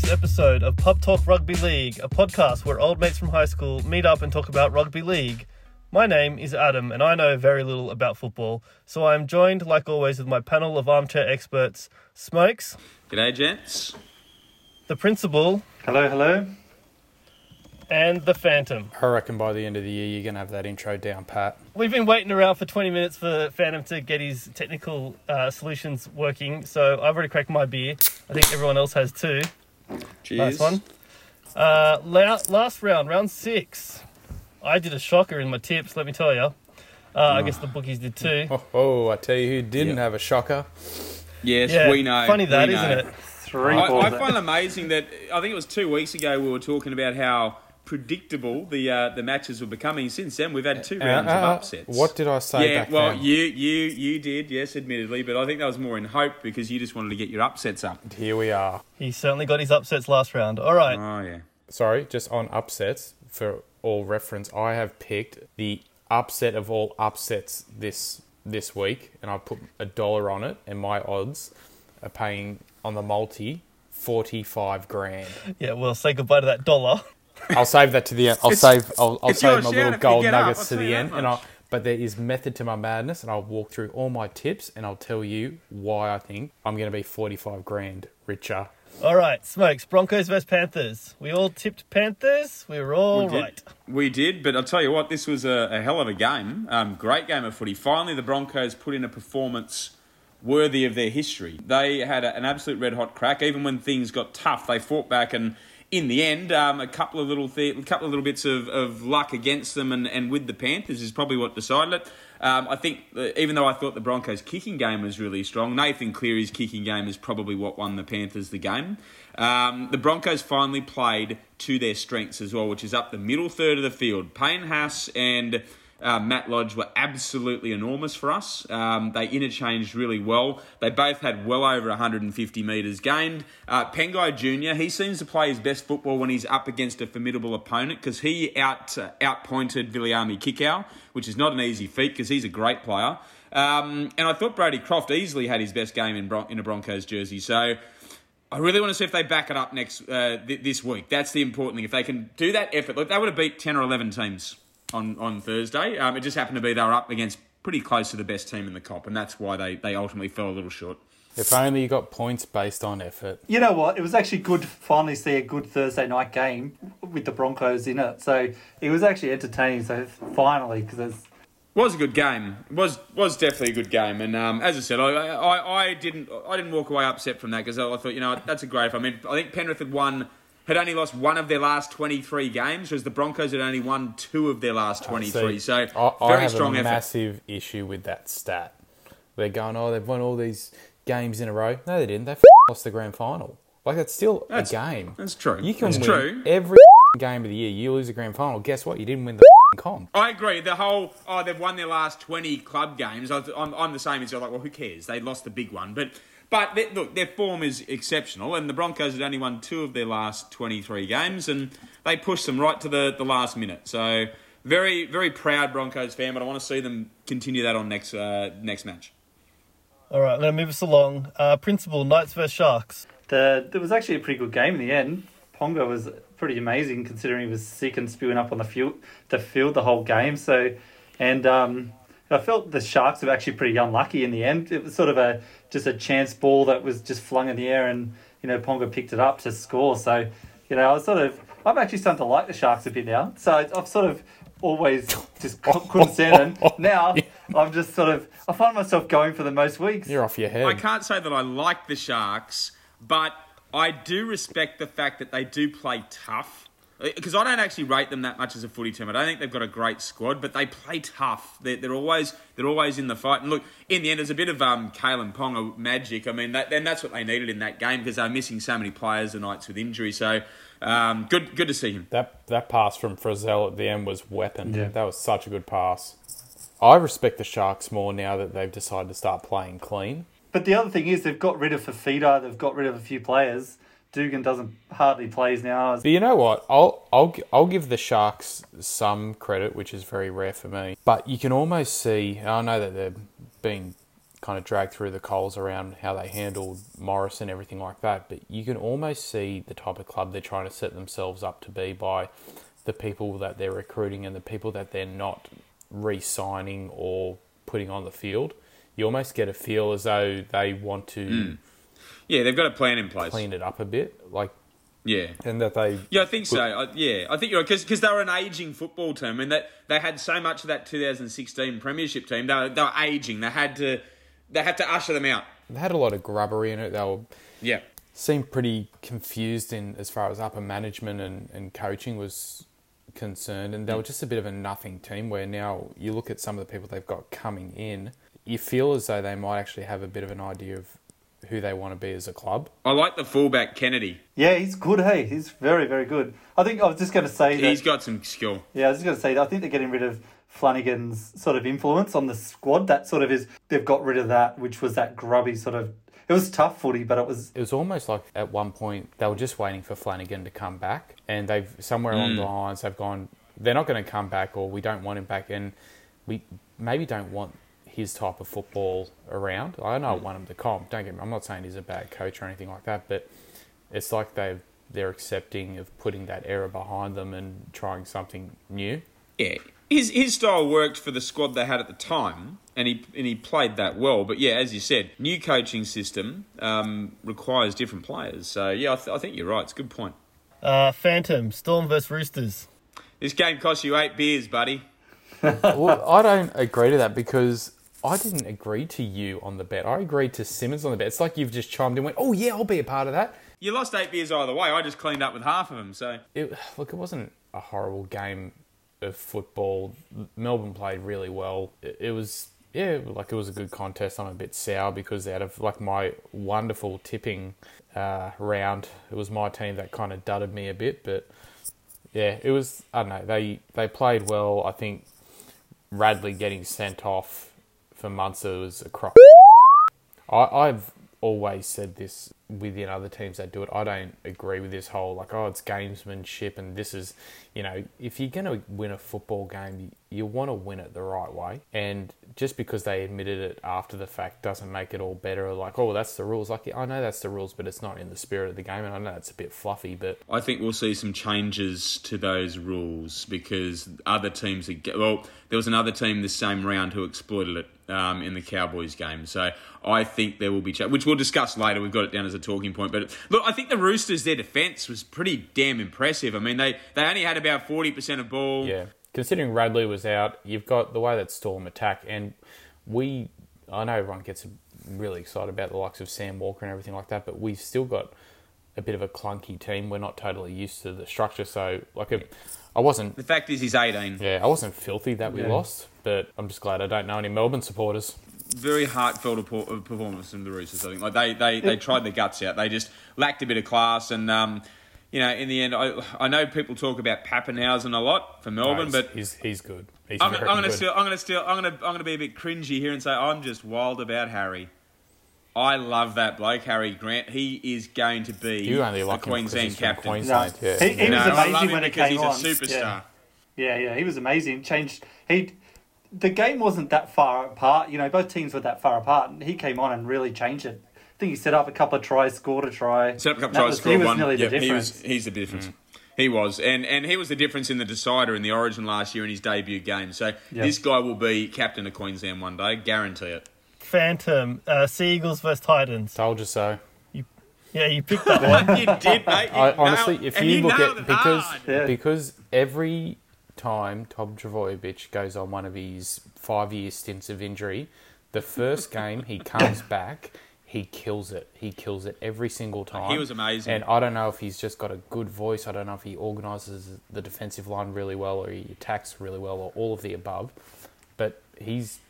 Hello, and welcome to the sixth episode of Pub Talk Rugby League, a podcast where old mates from high school meet up and talk about rugby league. My name is Adam, and I know very little about football, so I am joined, like always, with my panel of armchair experts Smokes, G'day, gents. the Principal, Hello, hello. and the Phantom. I reckon by the end of the year you're going to have that intro down pat. We've been waiting around for 20 minutes for Phantom to get his technical uh, solutions working, so I've already cracked my beer. I think everyone else has too. Nice Cheers. one. Uh, la- last round, round six. I did a shocker in my tips, let me tell you. Uh, I guess the bookies did too. Oh, oh I tell you who didn't have a shocker. Yes, Yeah, we know. funny that, we isn't know. it? Three I, balls. I find it amazing that I think it was two weeks ago we were talking about how predictable the uh, the matches were becoming. Since then, we've had two rounds of Uh, uh, upsets. What did I say Yeah, back well, then? you you you did, yes, admittedly, but I think that was more in hope because you just wanted to get your upsets up. Here we are. He certainly got his upsets last round. All right. Oh yeah. Sorry, just on upsets, for all reference, I have picked the upset of all upsets this this week, and I put a dollar on it, and my odds are paying on the multi 45 grand. Yeah, well, say goodbye to that dollar. I'll save that to the end. I'll It's- save. I'll, I'll save my little gold get up, nuggets to the end, and. I'll. But there is method to my madness, and I'll walk through all my tips, and I'll tell you why I think I'm going to be 45 grand richer. All right, Smokes, Broncos versus Panthers. We all tipped Panthers. We were all We did. right. We did, but I'll tell you what, this was a, a hell of a game. Um, great game of footy. Finally, the Broncos put in a performance worthy of their history. They had a, an absolute red hot crack. Even when things got tough, they fought back, and in the end, um, a couple of little th- a couple of little bits of, of luck against them, and, and with the Panthers is probably what decided it. Um, I think that even though I thought the Broncos' kicking game was really strong, Nathan Cleary's kicking game is probably what won the Panthers the game. Um, the Broncos finally played to their strengths as well, which is up the middle third of the field. Payne Haas and uh, Matt Lodge were absolutely enormous for us. Um, they interchanged really well. They both had well over 150 metres gained. Uh, Pangai Jr. He seems to play his best football when he's up against a formidable opponent because he out uh, outpointed Viliame Kikau, which is not an easy feat because he's a great player. Um, and I thought Brodie Croft easily had his best game in, Bron- in a Broncos jersey. So. I really want to see if they back it up next uh, th- this week. That's the important thing. If they can do that effort, look, they would have beat ten or eleven teams on on Thursday. Um, it just happened to be they were up against pretty close to the best team in the cop, and that's why they, they ultimately fell a little short. If only you got points based on effort. You know what? It was actually good to finally see a good Thursday night game with the Broncos in it. So it was actually entertaining. So finally, because it's Was a good game. Was was definitely a good game, and um, as I said, I, I, I didn't I didn't walk away upset from that because I thought you know that's a great. I mean, I think Penrith had won had only lost one of their last twenty three games, whereas the Broncos had only won two of their last twenty three. So I, I very have strong a effort. massive issue with that stat. They're going, oh, they've won all these games in a row. No, they didn't. They f- lost the grand final. Like that's still That's- a game. that's true. You can That's win true. every game of the year. You lose the grand final. Guess what? You didn't win the comp. I agree. The whole oh they've won their last twenty club games. I, I'm, I'm the same as you're like well who cares? They lost the big one, but but they, look their form is exceptional, and the Broncos had only won two of their last twenty three games, and they pushed them right to the, the last minute. So very very proud Broncos fan, but I want to see them continue that on next uh, next match. All right, I'm going to move us along. Uh, Principal, Knights versus Sharks. the it was actually a pretty good game in the end. Ponga was pretty amazing considering he was sick and spewing up on the field the field the whole game. So, and um, I felt the Sharks were actually pretty unlucky in the end. It was sort of a just a chance ball that was just flung in the air, and you know Ponga picked it up to score. So, you know, I was sort of I'm actually starting to like the Sharks a bit now. So I've sort of always just cou- couldn't stand them. Now I'm just sort of I find myself going for the most weeks. You're off your head. I can't say that I like the Sharks, but I do respect the fact that they do play tough. Because I don't actually rate them that much as a footy team. I don't think they've got a great squad, but they play tough. They're, they're always they're always in the fight. And look, in the end, there's a bit of um, Kalyn Ponga magic. I mean, that, then that's what they needed in that game because they're missing so many players the Knights with injury. So um, good good to see him. That that pass from Frizell at the end was weapon. Yeah. That was such a good pass. I respect the Sharks more now that they've decided to start playing clean. But the other thing is they've got rid of Fifita, they've got rid of a few players. Dugan doesn't hardly plays now. But you know what? I'll I'll I'll give the Sharks some credit, which is very rare for me. But you can almost see. I know that they're being kind of dragged through the coals around how they handled Morris and everything like that. But you can almost see the type of club they're trying to set themselves up to be by the people that they're recruiting and the people that they're not re-signing or putting on the field. You almost get a feel as though they want to mm. Yeah, they've got a plan in place. clean it up a bit, like, Yeah. and that they Yeah, I think so. I, yeah, I think you're right because they were an aging football team. Mean, that they had so much of that 2016 Premiership team. They were, they were aging. They had to they had to usher them out. they had a lot of grubbery in it. They were Yeah, seemed pretty confused in as far as upper management and, and coaching was concerned, and they were mm. just a bit of a nothing team. Where now you look at some of the people they've got coming in, you feel as though they might actually have a bit of an idea of who they want to be as a club. I like the fullback Kennedy. Yeah, he's good. Hey, he's very, very good. I think I was just going to say that. He's got some skill. Yeah, I was just going to say that I think they're getting rid of Flanagan's sort of influence on the squad. That sort of is they've got rid of that, which was that grubby sort of. It was tough footy, but it was It was almost like at one point they were just waiting for Flanagan to come back, and they've somewhere along mm. the lines they've gone. They're not going to come back, or we don't want him back, and we maybe don't want his type of football around. I know I want him to comp. Don't get me. I'm not saying he's a bad coach or anything like that, but it's like they they're accepting of putting that era behind them and trying something new. Yeah, his his style worked for the squad they had at the time, and he and he played that well. But yeah, as you said, new coaching system um, requires different players. So yeah, I, th- I think you're right. It's a good point. Uh, Phantom, Storm versus Roosters. This game cost you eight beers, buddy. well, I don't agree to that because I didn't agree to you on the bet. I agreed to Simmons on the bet. It's like you've just chimed in and went, "Oh yeah, I'll be a part of that." You lost eight beers either way. I just cleaned up with half of them. So it, look, it wasn't a horrible game of football. Melbourne played really well. It, it was, yeah, like it was a good contest. I'm a bit sour because out of like my wonderful tipping uh, round, it was my team that kind of dudded me a bit. But yeah, it was. I don't know. They they played well. I think Radley getting sent off for Munster was a. I, I've always said this within other teams that do it. I don't agree with this whole like, oh, it's gamesmanship and this is, you know, if you're going to win a football game, you, you want to win it the right way. And just because they admitted it after the fact doesn't make it all better. Like, oh, that's the rules. Like, I know that's the rules, but it's not in the spirit of the game. And I know it's a bit fluffy, but I think we'll see some changes to those rules because other teams are. Well, there was another team this same round who exploited it um, in the Cowboys game. So I think there will be, which we'll discuss later. We've got it down as a talking point. But look, I think the Roosters, their defence was pretty damn impressive. I mean, they, they only had about 40% of ball. Yeah, considering Radley was out, you've got the way that Storm attack, and we. I know everyone gets really excited about the likes of Sam Walker and everything like that, but we've still got a bit of a clunky team. We're not totally used to the structure, so like a, I wasn't. The fact is, he's 18. Yeah, I wasn't filthy that we Yeah. lost, but I'm just glad I don't know any Melbourne supporters. Very heartfelt uh, performance from the Roosters. I think like they, they, they tried their guts out. They just lacked a bit of class, and um, you know, in the end, I I know people talk about Papenhuyzen a lot for Melbourne, No, but he's he's good. He's I'm, I'm gonna good. still, I'm gonna still, I'm gonna, I'm gonna be a bit cringy here and say I'm just wild about Harry. I love that bloke, Harry Grant. He is going to be You only a like him 'cause Queensland captain. Queensland. No, yeah. he- he No, was I love amazing him when it because came he's a on. superstar. Yeah. yeah, yeah, he was amazing. Changed he. The game wasn't that far apart. You know, both teams were that far apart, and he came on and really changed it. I think he set up a couple of tries, scored a try. Set up a couple That tries, was- scored He was one. nearly Yeah, the he was, he's the difference. He was, and and he was the difference in the decider in the Origin last year in his debut game. So Yeah. this guy will be captain of Queensland one day, guarantee it. Phantom, uh, Seagulls versus Titans. Told you so. You, Yeah, you picked that one. you did, mate. You I, nailed- honestly, if and you look at it because hard. Because every time Tom Trbojevic goes on one of his five year stints of injury, the first game he comes back, he kills it. He kills it every single time. He was amazing. And I don't know if he's just got a good voice. I don't know if he organises the defensive line really well or he attacks really well or all of the above. But he's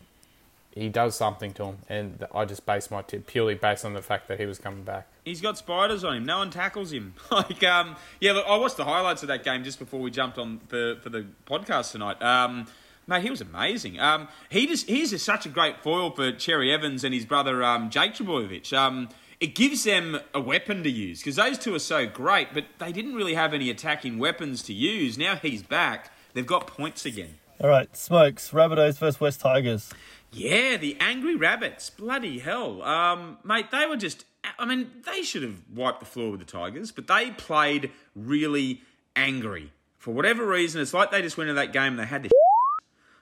he does something to him, and I just base my tip purely based on the fact that he was coming back. He's got spiders on him. No one tackles him. Like, um, yeah, look, I watched the highlights of that game just before we jumped on for, for the podcast tonight. Um, mate, he was amazing. Um, he just he's just such a great foil for Cherry Evans and his brother um, Jake Trbojevic. Um, it gives them a weapon to use because those two are so great, but they didn't really have any attacking weapons to use. Now he's back. They've got points again. All right, Smokes, Rabbitohs versus West Tigers. Yeah, the Angry Rabbits. Bloody hell. Um, mate, they were just. I mean, they should have wiped the floor with the Tigers, but they played really angry. For whatever reason, it's like they just went into that game and they had to.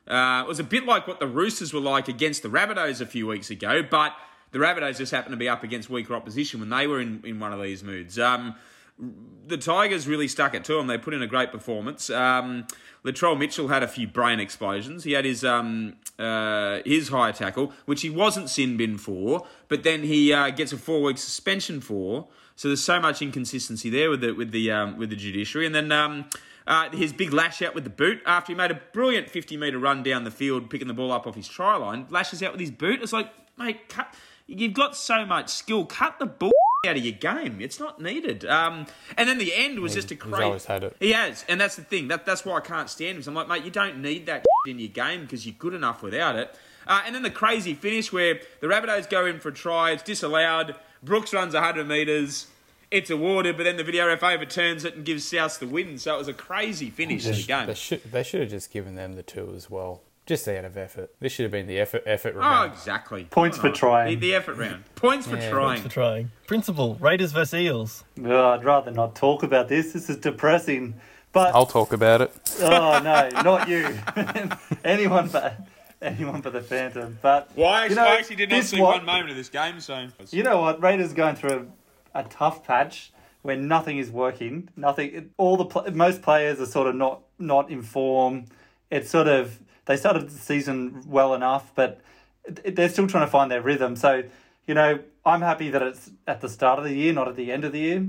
Uh, it was a bit like what the Roosters were like against the Rabbitohs a few weeks ago, but the Rabbitohs just happened to be up against weaker opposition when they were in, in one of these moods. Um, the Tigers really stuck it to them. They put in a great performance. Um, Latrell Mitchell had a few brain explosions. He had his um, uh, his high tackle, which he wasn't sin bin for, but then he uh, gets a four week suspension for. So there's so much inconsistency there with the with the um, with the judiciary, and then. Um, uh, his big lash out with the boot after he made a brilliant 50 metre run down the field, picking the ball up off his try line. Lashes out with his boot. It's like, mate, cut, you've got so much skill. Cut the ball out of your game. It's not needed. Um, and then the end was just a crazy. He's always had it. He has, and that's the thing. That, that's why I can't stand him. So I'm like, mate, you don't need that in your game because you're good enough without it. Uh, and then the crazy finish where the Rabbitohs go in for a try, it's disallowed. Brooks runs 100 metres, it's awarded, but then the video ref overturns it and gives South the win. So it was a crazy finish to the game. They should, they should have just given them the two as well. Just out of effort. This should have been the effort effort oh, round. Oh, exactly. Points for oh, trying. the effort round. Points for Yeah. trying. for trying. Principal Raiders versus Eels. Oh, I'd rather not talk about this. This is depressing. But I'll talk about it. oh no, not you. anyone but anyone but the Phantom. But Why? You actually, know, I actually did not this see what- one moment of this game, so. You know what? Raiders going through a, a tough patch where nothing is working. Nothing. All the pl- most players are sort of not not in form. It's sort of they started the season well enough, but they're still trying to find their rhythm. So you know, I'm happy that it's at the start of the year, not at the end of the year.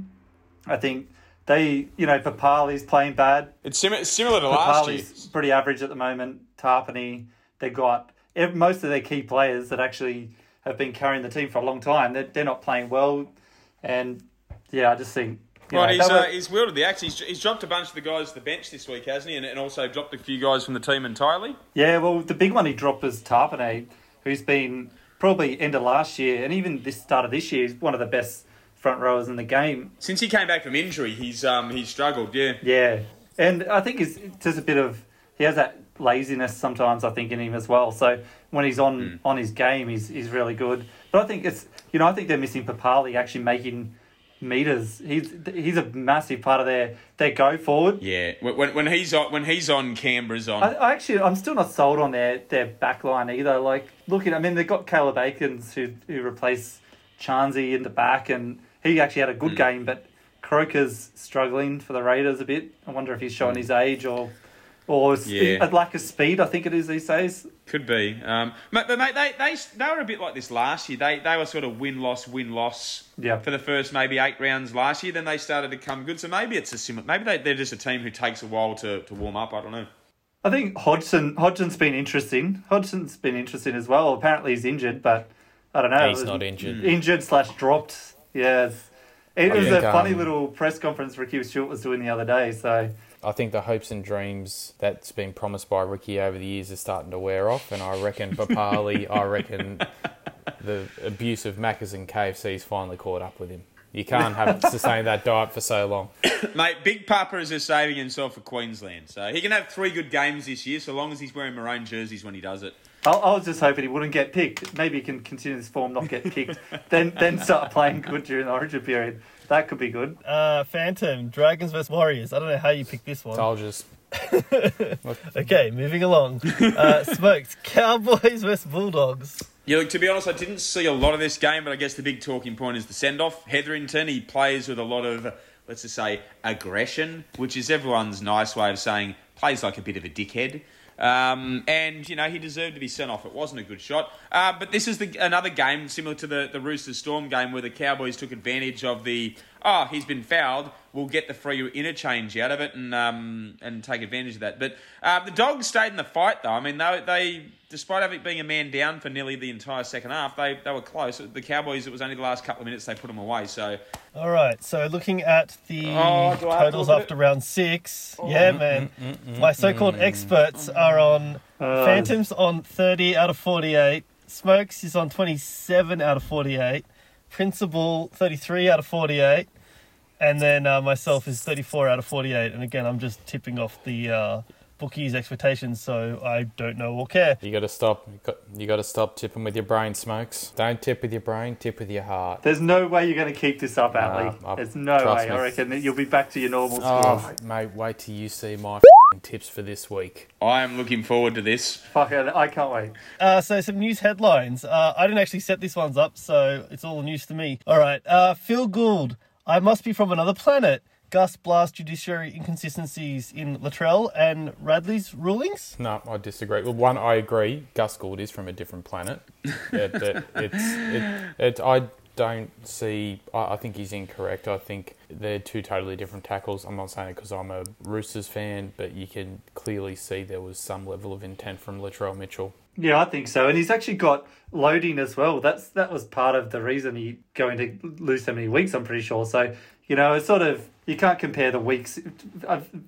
I think they, you know, Papalii's playing bad. It's similar, similar to last year. Pretty average at the moment. Tapine, they've got most of their key players that actually have been carrying the team for a long time. They're, they're not playing well, and yeah, I just think. You Right, know, he's, uh, he's wielded the axe. He's, he's dropped a bunch of the guys to the bench this week, hasn't he? And, and also dropped a few guys from the team entirely. yeah, well, the big one he dropped was Tapine, who's been probably end of last year and even this start of this year, he's one of the best front rowers in the game. Since he came back from injury, he's um, he's struggled. Yeah, Yeah, and I think it's just a bit of he has that laziness sometimes. I think in him as well. So when he's on on his game, he's he's really good. But I think it's you know I think they're missing Papalii actually making meters. He's he's a massive part of their their go forward. yeah. When, when, he's on, when he's on, Canberra's on. I, I actually I'm still not sold on their their back line either. Like looking, I mean they've got Caleb Aekins who who replaced Charnze in the back, and he actually had a good mm. game, but. Croker's struggling for the Raiders a bit. I wonder if he's showing mm. his age or or s- Yeah. a lack of speed. I think it is these days. Could be. Um, but, but mate, they, they they were a bit like this last year. They they were sort of win loss win loss Yeah. for the first maybe eight rounds last year. Then they started to come good. So maybe it's a similar. Maybe they, they're just a team who takes a while to, to warm up. I don't know. I think Hodgson Hodgson's been interesting. Hodgson's been interesting as well. Apparently he's injured, but I don't know. He's not injured. Injured slash dropped. Yeah. it's- It I was a funny um, little press conference Ricky Stuart was doing the other day. So I think the hopes and dreams that's been promised by Ricky over the years is starting to wear off, and I reckon Papalii, I reckon the abuse of Macca's and KFC's finally caught up with him. You can't have sustained that diet for so long. Mate, Big Papa is just saving himself for Queensland. So he can have three good games this year, so long as he's wearing maroon jerseys when he does it. I, I was just hoping he wouldn't get picked. Maybe he can continue this form, not get picked, then then start playing good during the Origin period. That could be good. Uh, Phantom Dragons versus Warriors. I don't know how you picked this one. Soldiers. Okay, moving along. Uh, smoked Cowboys versus Bulldogs. Yeah, look, to be honest, I didn't see a lot of this game, but I guess the big talking point is the send off. Hetherington, he plays with a lot of, let's just say, aggression, which is everyone's nice way of saying plays like a bit of a dickhead. Um, and, you know, he deserved to be sent off. It wasn't a good shot. Uh, but this is the, another game similar to the, the Roosters Storm game where the Cowboys took advantage of the, oh, he's been fouled. We'll get the free interchange out of it and um, and take advantage of that. But uh, the Dogs stayed in the fight, though. I mean, they, they despite having being a man down for nearly the entire second half, they, they were close. The Cowboys, it was only the last couple of minutes they put them away. So. All right, so looking at the Oh, do I have to totals look at after round six, yeah, man, my so-called experts are on Uh, Phantoms on thirty out of forty-eight, Smokes is on twenty-seven out of forty-eight, Principal thirty-three out of forty-eight, and then uh, myself is thirty-four out of forty-eight. And again, I'm just tipping off the uh, bookies' expectations, so I don't know or care. You got to stop. You got to stop tipping with your brain, smokes. Don't tip with your brain. Tip with your heart. There's no way you're going to keep this up, Nah, Atlee. There's no way. me. I reckon that you'll be back to your normal score. Oh, mate, wait till you see my tips for this week. I am looking forward to this. Fuck it, I can't wait. Uh, so some news headlines. Uh, I didn't actually set these ones up, so it's all news to me. All right. Uh, Phil Gould. I must be from another planet. Gus blast judiciary inconsistencies in Latrell and Radley's rulings. No, I disagree. Well, one, I agree. Gus Gould is from a different planet. it, it, it's, it, it, I don't see. I, I think he's incorrect. I think they're two totally different tackles. I'm not saying it because I'm a Roosters fan, but you can clearly see there was some level of intent from Latrell Mitchell. Yeah, I think so. And he's actually got loading as well. That's that was part of the reason he going to lose so many weeks. I'm pretty sure. So you know, it's sort of you can't compare the weeks.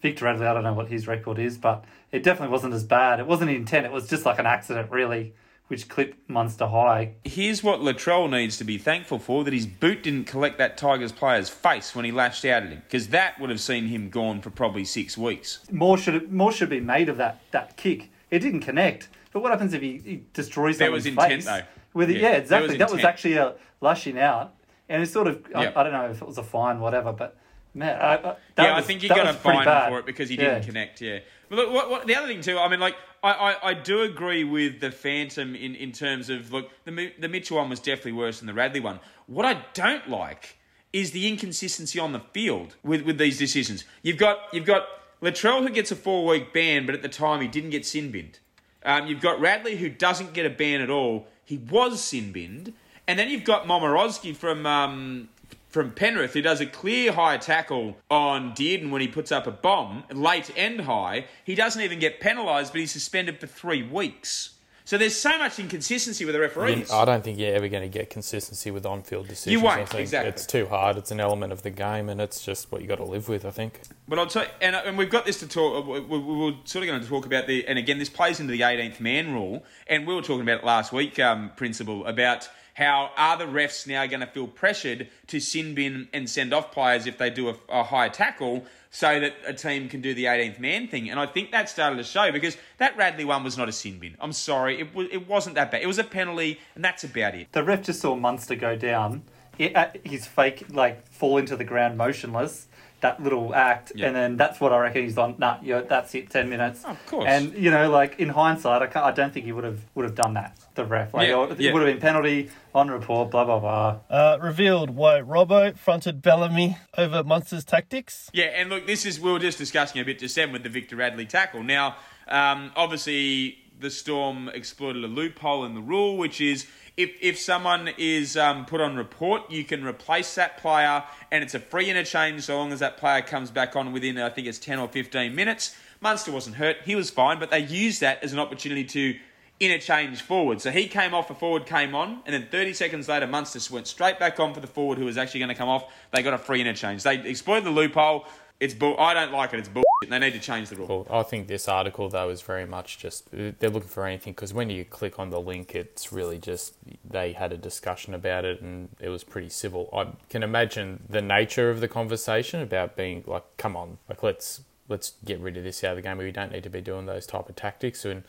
Victor Radley, I don't know what his record is, but it definitely wasn't as bad. It wasn't intent. It was just like an accident, really, which clipped Munster high. Here's what Latrell needs to be thankful for that his boot didn't collect that Tigers player's face when he lashed out at him, because that would have seen him gone for probably six weeks. More should more should be made of that that kick. It didn't connect. But what happens if he, he destroys There someone's was intent, face? though. With it, Yeah, yeah, exactly. was that was actually a lashing out, and it's sort of I, Yeah. I don't know if it was a fine, whatever, but man, I, I, that yeah, was, I think you got a fine for it because he Yeah. didn't connect. Yeah. But look, what, what, the other thing too, I mean, like I, I, I do agree with the Phantom in, in terms of look, the the Mitchell one was definitely worse than the Radley one. What I don't like is the inconsistency on the field with, with these decisions. You've got you've got Latrell who gets a four week ban, but at the time he didn't get sin binned. Um, you've got Radley who doesn't get a ban at all. He was sin binned, and then you've got Momirovski from um, from Penrith who does a clear high tackle on Dearden when he puts up a bomb, late and high. He doesn't even get penalised, but he's suspended for three weeks. So there's so much inconsistency with the referees. I don't think you're ever going to get consistency with on-field decisions. You won't, exactly. It's too hard. It's an element of the game, and it's just what you got to live with. I think. But I'll tell you, and, and we've got this to talk. We, we, we were sort of going to talk about the, and again, this plays into the 18th man rule. And we were talking about it last week, um, principal about how are the refs now going to feel pressured to sin bin and send off players if they do a, a high tackle, so that a team can do the 18th man thing. And I think that started to show because that Radley one was not a sin bin. I'm sorry, it was it wasn't that bad. It was a penalty, and that's about it. The ref just saw Munster go down. He, uh, his fake like fall into the ground motionless. That little act, Yeah. and then that's what I reckon he's on. Nah, yeah, that's it. Ten minutes. Of course. And you know, like in hindsight, I can't, I don't think he would have would have done that. The ref, like, Yeah, oh, it yeah. would have been penalty on report. Blah blah blah. Uh, revealed why Robbo fronted Bellamy over Munster's tactics. Yeah, and look, this is we were just discussing a bit just then with the Victor Radley tackle. Now, um, obviously, the Storm exploited a loophole in the rule, which is if if someone is um, put on report, you can replace that player, and it's a free interchange so long as that player comes back on within I think it's ten or fifteen minutes. Munster wasn't hurt; he was fine, but they used that as an opportunity to interchange forward. So he came off, a forward came on, and then 30 seconds later, Munster went straight back on for the forward who was actually going to come off. They got a free interchange. They exploited the loophole. It's bull. I don't like it. It's bull. They need to change the rule. I think this article though is very much just they're looking for anything because when you click on the link, it's really just they had a discussion about it and it was pretty civil. I can imagine the nature of the conversation about being like, come on, like let's let's get rid of this out of the game. We don't need to be doing those type of tactics. And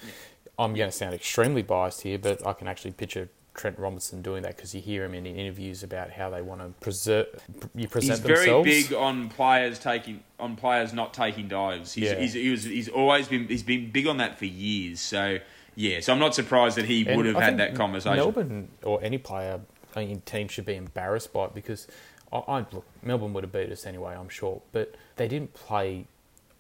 I'm going to sound extremely biased here, but I can actually picture. Trent Robinson doing that because you hear him in interviews about how they want to preserve, you present He's very big on players taking on players not taking dives. He's, Yeah. he's, he was, he's always been he's been big on that for years. So yeah, so I'm not surprised that he And would have I had that conversation. Melbourne or any player, I mean, team should be embarrassed by it because I, I look, Melbourne would have beat us anyway, I'm sure, but they didn't play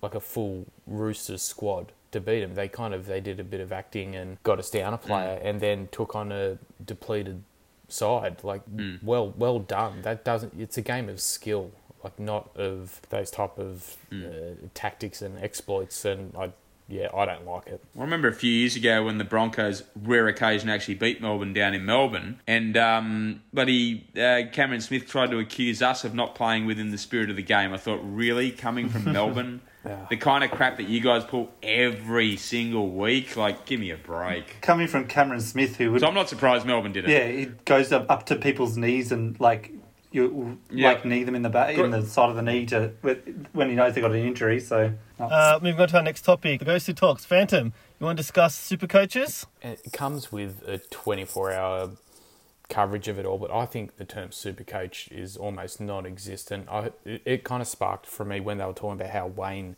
like a full Roosters squad to beat them. They kind of they did a bit of acting and got us down a player, and then took on a depleted side. Like, well, well done. That doesn't. It's a game of skill, like not of those type of uh, tactics and exploits. And I, yeah, I don't like it. I remember a few years ago when the Broncos, rare occasion, actually beat Melbourne down in Melbourne, and um, but he uh, Cameron Smith tried to accuse us of not playing within the spirit of the game. I thought, really, coming from Melbourne, Yeah. the kind of crap that you guys pull every single week, like, give me a break. Coming from Cameron Smith, who would So I'm not surprised Melbourne did it. yeah, it goes up, up to people's knees and like you Yeah. like knee them in the back in the side of the knee to when he knows they got an injury. So Uh, moving on to our next topic, the Ghost Who Talks. Phantom, you want to discuss super coaches? It comes with a 24 hour coverage of it all, but I think the term super coach is almost non existent. I, it, it kind of sparked for me when they were talking about how Wayne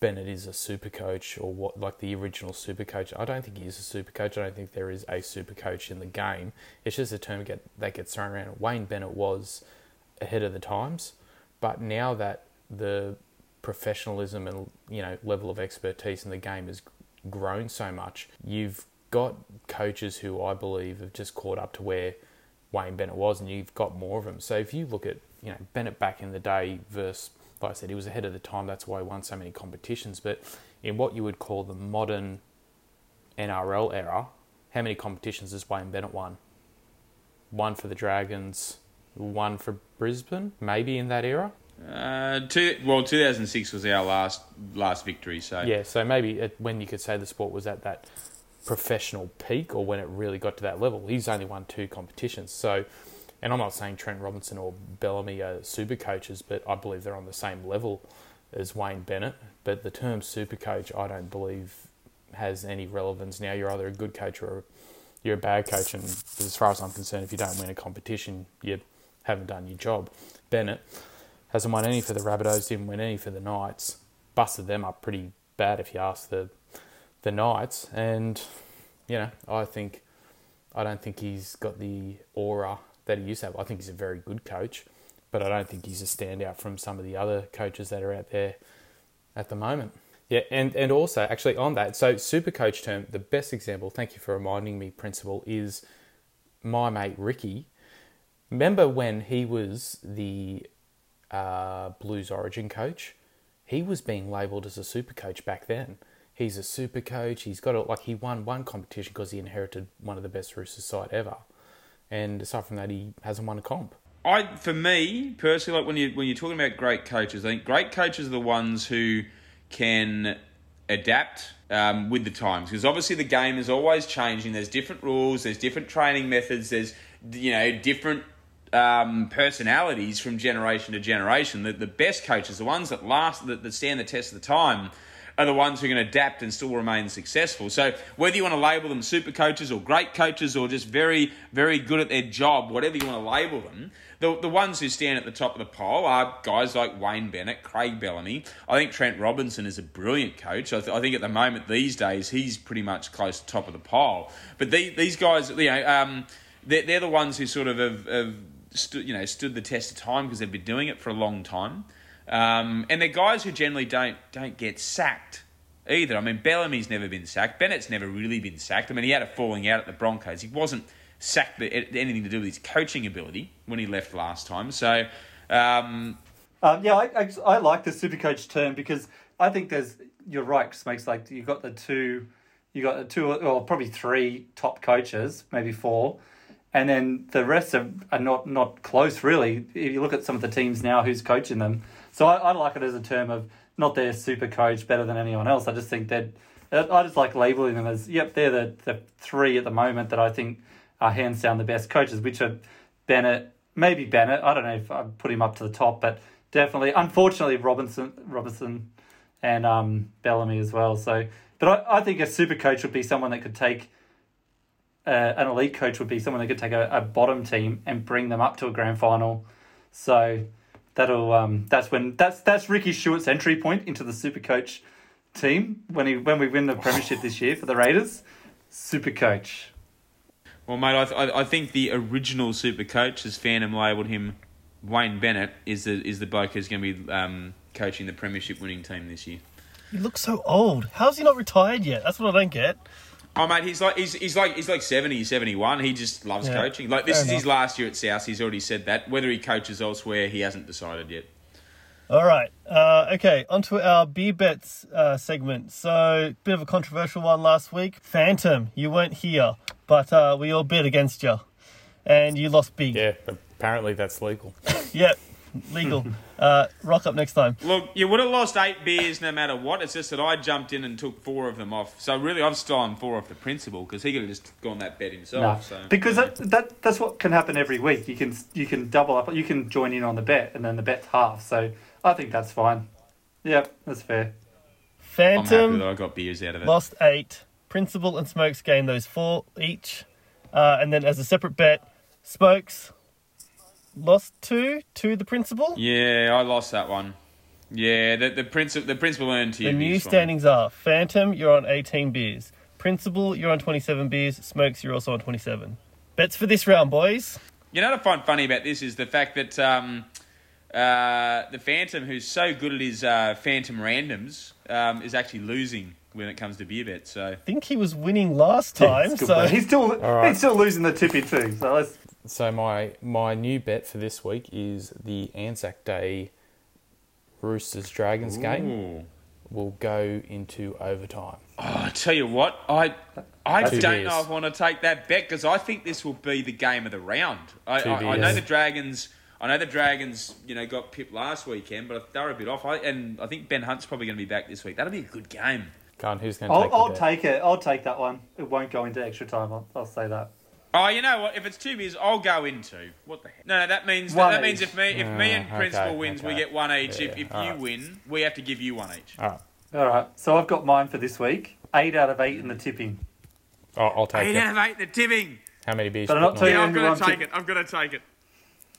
Bennett is a super coach or what, like the original super coach. I don't think he is a super coach. I don't think there is a super coach in the game. It's just a term get, that gets thrown around. Wayne Bennett was ahead of the times, but now that the professionalism and you know level of expertise in the game has grown so much, you've got coaches who I believe have just caught up to where Wayne Bennett was, and you've got more of them. So if you look at you know Bennett back in the day versus, like I said, he was ahead of the time. That's why he won so many competitions. But in what you would call the modern NRL era, how many competitions has Wayne Bennett won? One for the Dragons, one for Brisbane, maybe in that era. Uh, two, well, 2006 was our last last victory. So Yeah, so maybe when you could say the sport was at that professional peak or when it really got to that level, he's only won two competitions. So, and I'm not saying Trent Robinson or Bellamy are super coaches, but I believe they're on the same level as Wayne Bennett. But the term super coach, I don't believe has any relevance now. You're either a good coach or you're a bad coach, and as far as I'm concerned, if you don't win a competition, you haven't done your job. Bennett hasn't won any for the Rabbitohs, didn't win any for the Knights. Busted them up pretty bad, if you ask the the Knights. And you know, I think I don't think he's got the aura that he used to have. I think he's a very good coach, but I don't think he's a standout from some of the other coaches that are out there at the moment. Yeah, and, and also actually on that, so super coach term, the best example, thank you for reminding me, principal, is my mate Ricky. Remember when he was the uh, Blues Origin coach? He was being labelled as a super coach back then. He's a super coach. He's got a, like he won one competition because he inherited one of the best Roosters side ever, and aside from that, he hasn't won a comp. I, for me personally, like when you when you're talking about great coaches, I think great coaches are the ones who can adapt um, with the times because obviously the game is always changing. There's different rules. There's different training methods. There's you know different um, personalities from generation to generation. The, the best coaches, the ones that last, that, that stand the test of the time, are the ones who can adapt and still remain successful. So whether you want to label them super coaches or great coaches or just very, very good at their job, whatever you want to label them, the, the ones who stand at the top of the pole are guys like Wayne Bennett, Craig Bellamy. I think Trent Robinson is a brilliant coach. I, th- I think at the moment these days he's pretty much close to top of the pole. But the, these guys, you know, um, they're, they're the ones who sort of have, have you know, stood the test of time because they've been doing it for a long time. Um, and they're guys who generally don't don't get sacked either. I mean, Bellamy's never been sacked. Bennett's never really been sacked. I mean, he had a falling out at the Broncos. He wasn't sacked anything to do with his coaching ability when he left last time. So, um, Um, yeah, I, I, I like the super coach term because I think there's you're right. Cause makes like you got the two, you got the two or probably three top coaches, maybe four, and then the rest are, are not not close really. If you look at some of the teams now, who's coaching them, so I, I like it as a term of not their super coach better than anyone else. I just think that I just like labeling them as yep, they're the the three at the moment that I think are hands down the best coaches, which are Bennett, maybe Bennett. I don't know if I'd put him up to the top, but definitely, unfortunately, Robinson, Robinson, and um, Bellamy as well. So, but I, I think a super coach would be someone that could take. Uh, an elite coach would be someone that could take a, a bottom team and bring them up to a grand final. So that'll um, that's when that's that's Ricky Stuart's entry point into the super coach team when he when we win the premiership this year for the Raiders. Super coach. well, mate, I, th- I I think the original super coach, as Phantom labelled him, Wayne Bennett, is the is the bloke who's going to be um, coaching the premiership winning team this year. He looks so old. How's he not retired yet? That's what I don't get. Oh mate, he's like he's, he's like he's like 70, 71. He just loves Yeah, coaching. Like this fair is his last year at South. He's already said that. Whether he coaches elsewhere, he hasn't decided yet. All right. Uh, okay, onto our beer bets uh, segment. So, bit of a controversial one last week. Phantom, you weren't here, but uh, we all bet against you, and you lost big. Yeah, apparently that's legal. Yep. Legal. uh, rock up next time. Look, you would have lost eight beers no matter what. It's just that I jumped in and took four of them off. So really, I've stolen four off the principal because he could have just gone that bet No, himself. So because that, that that's what can happen every week. You can you can double up. You can join in on the bet, and then the bet's half. So I think that's fine. Yeah, that's fair. I'm happy Phantom that I got beers out of it. lost eight. Principal and Smokes gained those four each. Uh, and then as a separate bet, Smokes lost two to the Principal. Yeah, I lost that one. Yeah, the the principal the principal earned two The new beers from me. standings are Phantom, you're on 18 beers. Principal, you're on 27 beers. Smokes, you're also on 27. Bets for this round, boys. You know what I find funny about this is the fact that um, uh, the Phantom, who's so good at his uh, Phantom randoms, um, is actually losing when it comes to beer bets. So I think he was winning last time, It's good, so but he's still right. he's still losing the tippy too. So let's So my my new bet for this week is the Anzac Day Roosters Dragons game will go into overtime. Oh, I tell you what, I I Two don't beers. know if I want to take that bet because I think this will be the game of the round. I, Two I, I know the Dragons. I know the Dragons, you know, got pipped last weekend, but they were a bit off. I, and I think Ben Hunt's probably going to be back this week. That'll be a good game. Can't who's going to I'll, take the I'll bet? take it. I'll take that one. It won't go into extra time. I'll, I'll say that. Oh, you know what? If it's two beers, I'll go into. What the heck? No, no, that means One that, means each. if me if me and Principal okay, wins, we okay. get one each. if Yeah, if you alright. win, we have to give you one each. All right, All right. So I've got mine for this week. Eight out of eight in the tipping. I'll, I'll take Eight it. out of eight, the tipping. How many beers? But I'm you not putting telling on? you Yeah, I'm who gonna I'm take tip- it. I'm gonna take it.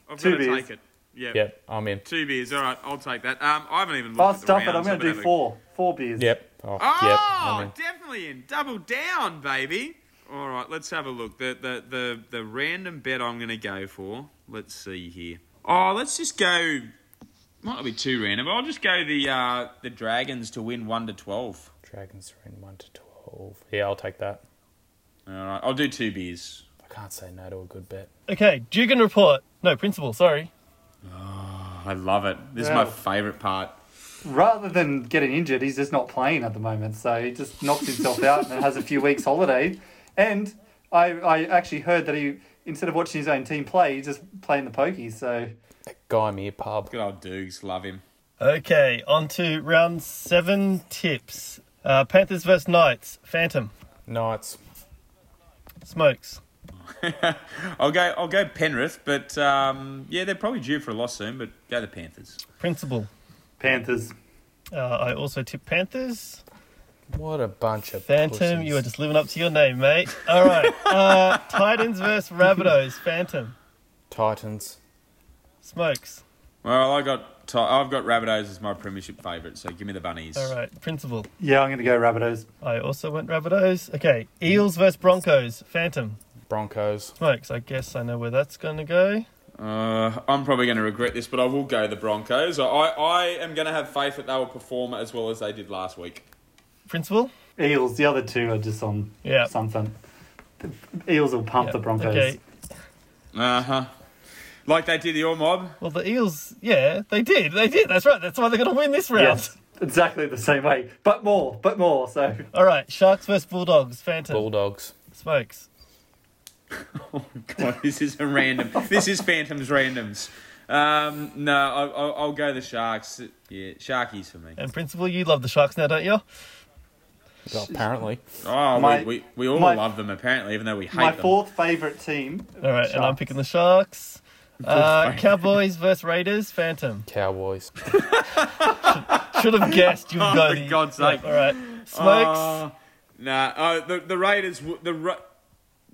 I'm Two gonna beers. take it. Yep. Yep, I'm in. Two beers. All right, I'll take that. Um, I haven't even looked Oh, at the stuff it. rounds. I'm going I've to been do four. Four beers. Yep. Oh, Oh, yep. I'm in. definitely in. Double down, baby. All right, let's have a look. The the the the random bet I'm going to go for. Let's see here. Oh, let's just go. Might not be too random. I'll just go the uh, the Dragons to win one to twelve. Dragons to win one to twelve. Yeah, I'll take that. All right, I'll do two beers. I can't say no to a good bet. okay. Dugan report. No, Principal. Sorry. I love it. This is my favourite part. Rather than getting injured, he's just not playing at the moment. So he just knocks himself out and has a few weeks holiday. And I, I actually heard that he, instead of watching his own team play, he's just playing the pokies. So Gymea pub. Good old Dukes, love him. Okay, on to round seven tips. Uh, Panthers versus Knights. Phantom. Knights. Smokes. I'll go. I'll go Penrith, but um, yeah, they're probably due for a loss soon. But go the Panthers. Principal. Panthers. Uh, I also tip Panthers. What a bunch of Phantom, pussies. you are just living up to your name, mate. All right. Uh, Titans versus Rabbitohs. Phantom. Titans. Smokes. Well, I got. Ti- I've got Rabbitohs as my premiership favourite, so give me the bunnies. All right. Principal. Yeah, I'm going to go Rabbitohs. I also went Rabbitohs. Okay. Eels versus Broncos. Phantom. Broncos. Smokes. I guess I know where that's going to go. Uh, I'm probably going to regret this, but I will go the Broncos. I, I am going to have faith that they will perform as well as they did last week. Principal. Eels. The other two are just on Yeah. something. The Eels will pump Yeah. the Broncos. Okay. Uh huh. Like they did the All Mob. Well, the Eels, yeah, they did. They did. That's right. That's why they're going to win this round. Yes, exactly the same way, but more, but more. So All right. Sharks versus Bulldogs. Phantom. Bulldogs. Smokes. Oh God, this is a random. this is Phantoms randoms. Um, no, I, I'll, I'll go the Sharks. Yeah, Sharkies for me. And Principal, you love the Sharks now, don't you? Well, apparently. Oh, My- we, we, we all my- love them apparently, even though we hate my them. fourth favourite team. All right. And I'm Sharks. picking the Sharks. Uh, Cowboys versus Raiders. Phantom. Cowboys. Should have guessed you would Oh, go for the. God's sake. All right. Smokes. Uh, nah, uh, the the Raiders. w- The Ra-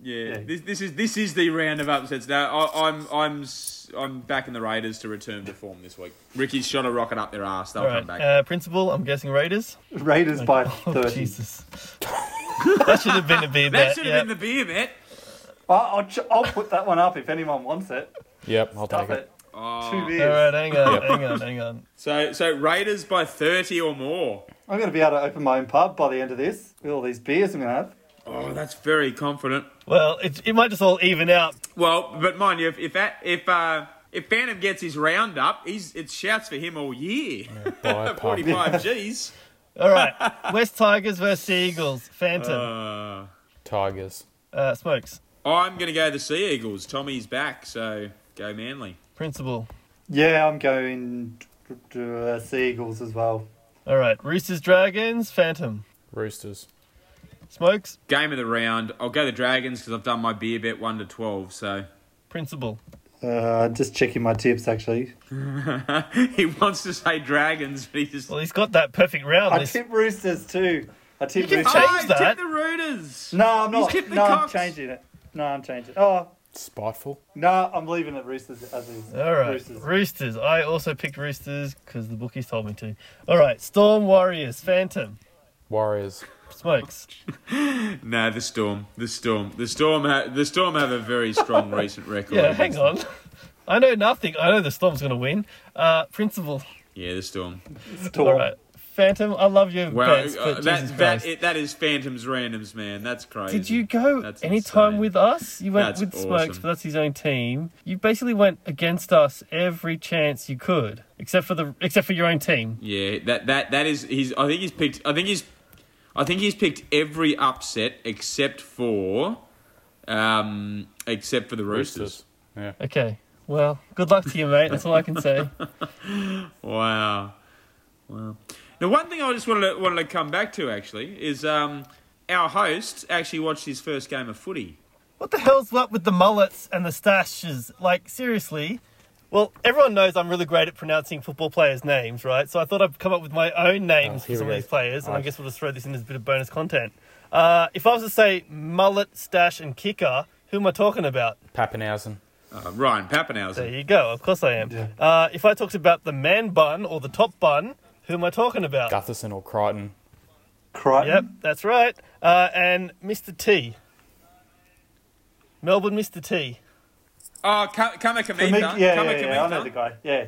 yeah, Yeah. This, this is this is the round of upsets. Now I, I'm I'm s- I'm backing the Raiders to return to form this week. Ricky's shot a rocket up their ass. They'll all come right. back. Uh, Principal, I'm guessing Raiders. Raiders by Oh, thirty. Jesus. that should have been a beer that bet. should Yeah. have been the beer bet. I'll, I'll, put that one up if anyone wants it. Yep, I'll Stuff take it. it. Oh. Two beers. All right. Hang on. Hang on. Hang on. So so Raiders by thirty or more. I'm going to be able to open my own pub by the end of this with all these beers I'm going to have. Oh, that's very confident. Well, it, it might just all even out. Well, but mind you, if if that, if uh, if Phantom gets his round up, he's it shouts for him all year. Buy. Forty five G's. All right. West Tigers versus Sea Eagles. Phantom. Uh, Tigers. Uh, smokes. I'm going to go the Sea Eagles. Tommy's back, so go Manly. Principal. Yeah, I'm going to uh, Seagulls as well. All right, Roosters, Dragons, Phantom, Roosters. Smokes, Game of the round. I'll go the Dragons because I've done my beer bet one to twelve. So Principal. Uh, just checking my tips actually. he wants to say Dragons, but he just. Well, he's got that perfect round. I This- tip Roosters too. I tip You can Roosters. change Oh, that. tip the Roosters. No, I'm not. tipped the No, I'm changing it. No, I'm changing. It. Oh, Spiteful. no, I'm leaving it Roosters as is. All right, Roosters. Roosters. I also picked Roosters because the bookies told me to. All right, Storm, Warriors, Phantom, Warriors. Smokes. No, the Storm. The Storm. The Storm. Ha- the Storm have a very strong recent record. Yeah, hang against them. on. I know nothing. I know the Storm's going to win. Uh, Principal. Yeah, the Storm. Storm. All right, Phantom. I love your Well, bets, uh, but Jesus that that it, that is Phantom's randoms, man. That's crazy. Did you go That's any time insane. with us? You went That's with Smokes, but that's his own team. You basically went against us every chance you could, except for the except for your own team. Yeah, that that that is. He's. I think he's picked. I think he's. I think he's picked every upset except for, um, except for the Roosters. Roosters. Yeah. Okay. Well, good luck to you, mate. That's all I can say. Wow, wow. Now, one thing I just wanted to, wanted to come back to actually is um, our host actually watched his first game of footy. What the hell's up with the mullets and the stashes? Like, seriously? Well, everyone knows I'm really great at pronouncing football players' names, right? So I thought I'd come up with my own names Oh, for some of these players, and I guess we'll just throw this in as a bit of bonus content. Uh, if I was to say mullet, stash, and kicker, who am I talking about? Papenhuyzen. Uh, Ryan Papenhuyzen. There you go. Of course I am. Yeah. Uh, if I talked about the man bun or the top bun, who am I talking about? Gutherson or Crichton. Crichton. Yep, that's right. Uh, and Mr. T. Melbourne Mr. T. Oh, Ka- Kamika Kamik- Mika. yeah, yeah, yeah, I know the guy. Yeah.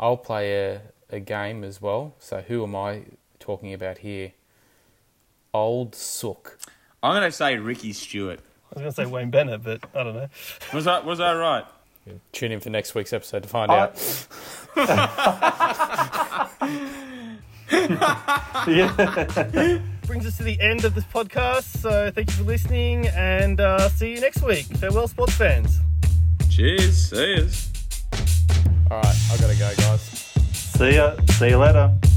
I'll play a, a game as well. So who am I talking about here? Old Sook. I'm going to say Ricky Stuart. I was going to say Wayne Bennett, but I don't know. Was that was that right? Tune in for next week's episode to find I- out. yeah. brings us to the end of this podcast. So thank you for listening and uh, see you next week. Farewell, sports fans. Cheers. See yous. All right, I gotta go, guys. See ya. See you later.